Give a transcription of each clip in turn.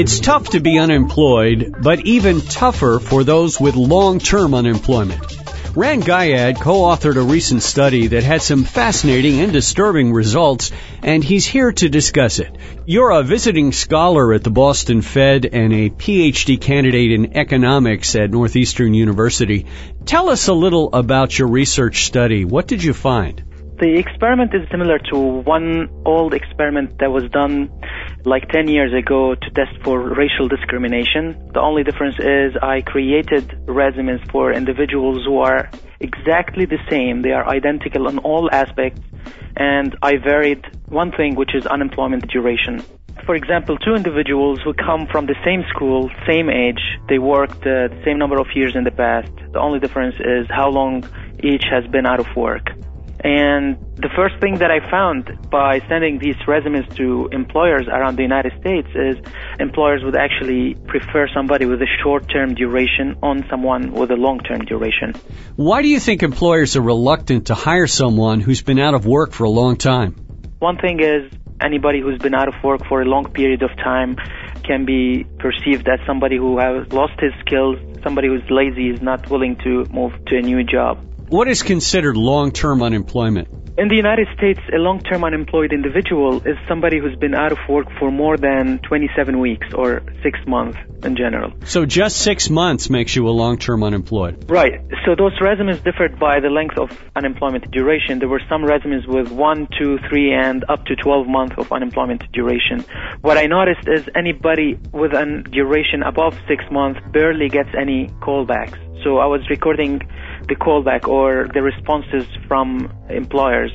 It's tough to be unemployed, but even tougher for those with long-term unemployment. Rand Ghayad co-authored a recent study that had some fascinating and disturbing results, and he's here to discuss it. You're a visiting scholar at the Boston Fed and a PhD candidate in economics at Northeastern University. Tell us a little about your research study. What did you find? The experiment is similar to one old experiment that was done like 10 years ago to test for racial discrimination. The only difference is I created resumes for individuals who are exactly the same. They are identical in all aspects and I varied one thing which is unemployment duration. For example, two individuals who come from the same school, same age, they worked uh, the same number of years in the past. The only difference is how long each has been out of work. And the first thing that I found by sending these resumes to employers around the United States is employers would actually prefer somebody with a short-term duration on someone with a long-term duration. Why do you think employers are reluctant to hire someone who's been out of work for a long time? One thing is anybody who's been out of work for a long period of time can be perceived as somebody who has lost his skills, somebody who's lazy, is not willing to move to a new job. What is considered long-term unemployment? In the United States, a long-term unemployed individual is somebody who's been out of work for more than 27 weeks or six months in general. So just six months makes you a long-term unemployed. Right. So those resumes differed by the length of unemployment duration. There were some resumes with one, two, three, and up to 12 months of unemployment duration. What I noticed is anybody with a duration above six months barely gets any callbacks. So I was recording the callback or the responses from employers.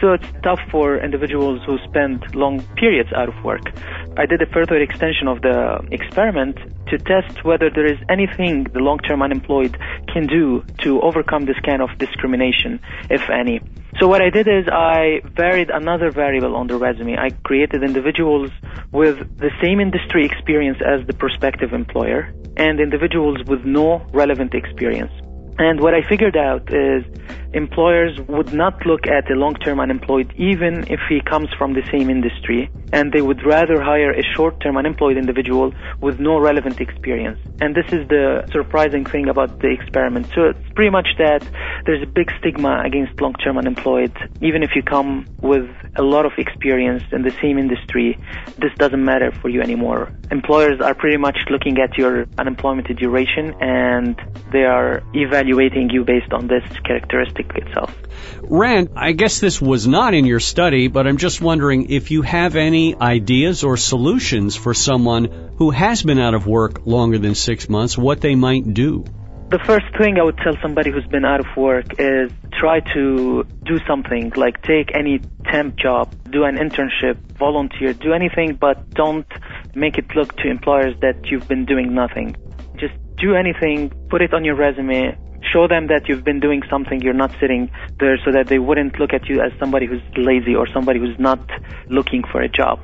So it's tough for individuals who spend long periods out of work. I did a further extension of the experiment to test whether there is anything the long-term unemployed can do to overcome this kind of discrimination, if any. So what I did is I varied another variable on the resume. I created individuals with the same industry experience as the prospective employer and individuals with no relevant experience. And what I figured out is employers would not look at a long-term unemployed even if he comes from the same industry and they would rather hire a short-term unemployed individual with no relevant experience. And this is the surprising thing about the experiment. So it's pretty much that there's a big stigma against long-term unemployed. Even if you come with a lot of experience in the same industry, this doesn't matter for you anymore. Employers are pretty much looking at your unemployment duration and they are evaluating you based on this characteristic itself. Rand, I guess this was not in your study, but I'm just wondering if you have any ideas or solutions for someone who has been out of work longer than six months, what they might do. The first thing I would tell somebody who's been out of work is try to do something, like take any temp job, do an internship, volunteer, do anything, but don't make it look to employers that you've been doing nothing. Just do anything, put it on your resume, show them that you've been doing something, you're not sitting there so that they wouldn't look at you as somebody who's lazy or somebody who's not looking for a job.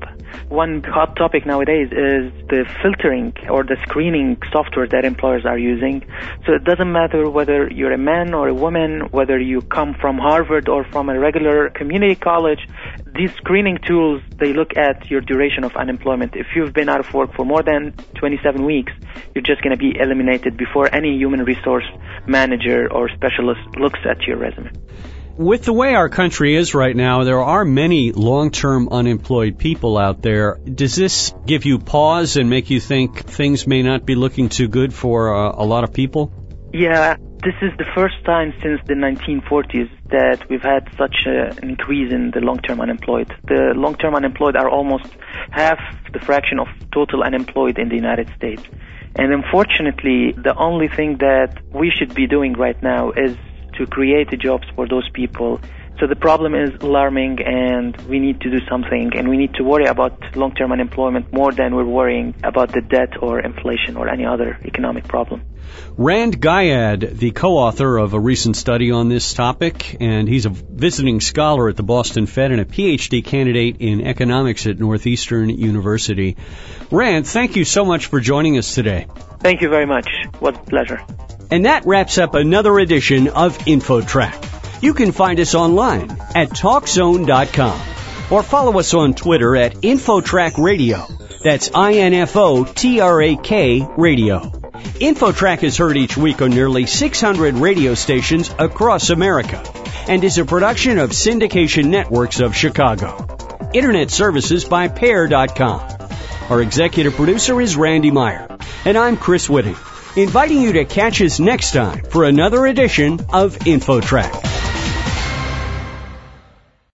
One hot topic nowadays is the filtering or the screening software that employers are using. So it doesn't matter whether you're a man or a woman, whether you come from Harvard or from a regular community college, these screening tools, they look at your duration of unemployment. If you've been out of work for more than 27 weeks, you're just going to be eliminated before any human resource manager or specialist looks at your resume. With the way our country is right now, there are many long-term unemployed people out there. Does this give you pause and make you think things may not be looking too good for uh, a lot of people? Yeah, this is the first time since the 1940s that we've had such an increase in the long-term unemployed. The long-term unemployed are almost half the fraction of total unemployed in the United States. And unfortunately, the only thing that we should be doing right now is to create jobs for those people. So the problem is alarming and we need to do something and we need to worry about long-term unemployment more than we're worrying about the debt or inflation or any other economic problem. Rand Ghayad, the co-author of a recent study on this topic, and he's a visiting scholar at the Boston Fed and a PhD candidate in economics at Northeastern University. Rand, thank you so much for joining us today. Thank you very much. What a pleasure. And that wraps up another edition of InfoTrak. You can find us online at TalkZone.com or follow us on Twitter at InfoTrak Radio. That's I-N-F-O-T-R-A-K radio. InfoTrak is heard each week on nearly 600 radio stations across America and is a production of Syndication Networks of Chicago. Internet services by Pair.com. Our executive producer is Randy Meyer, and I'm Chris Whitting, inviting you to catch us next time for another edition of InfoTrak.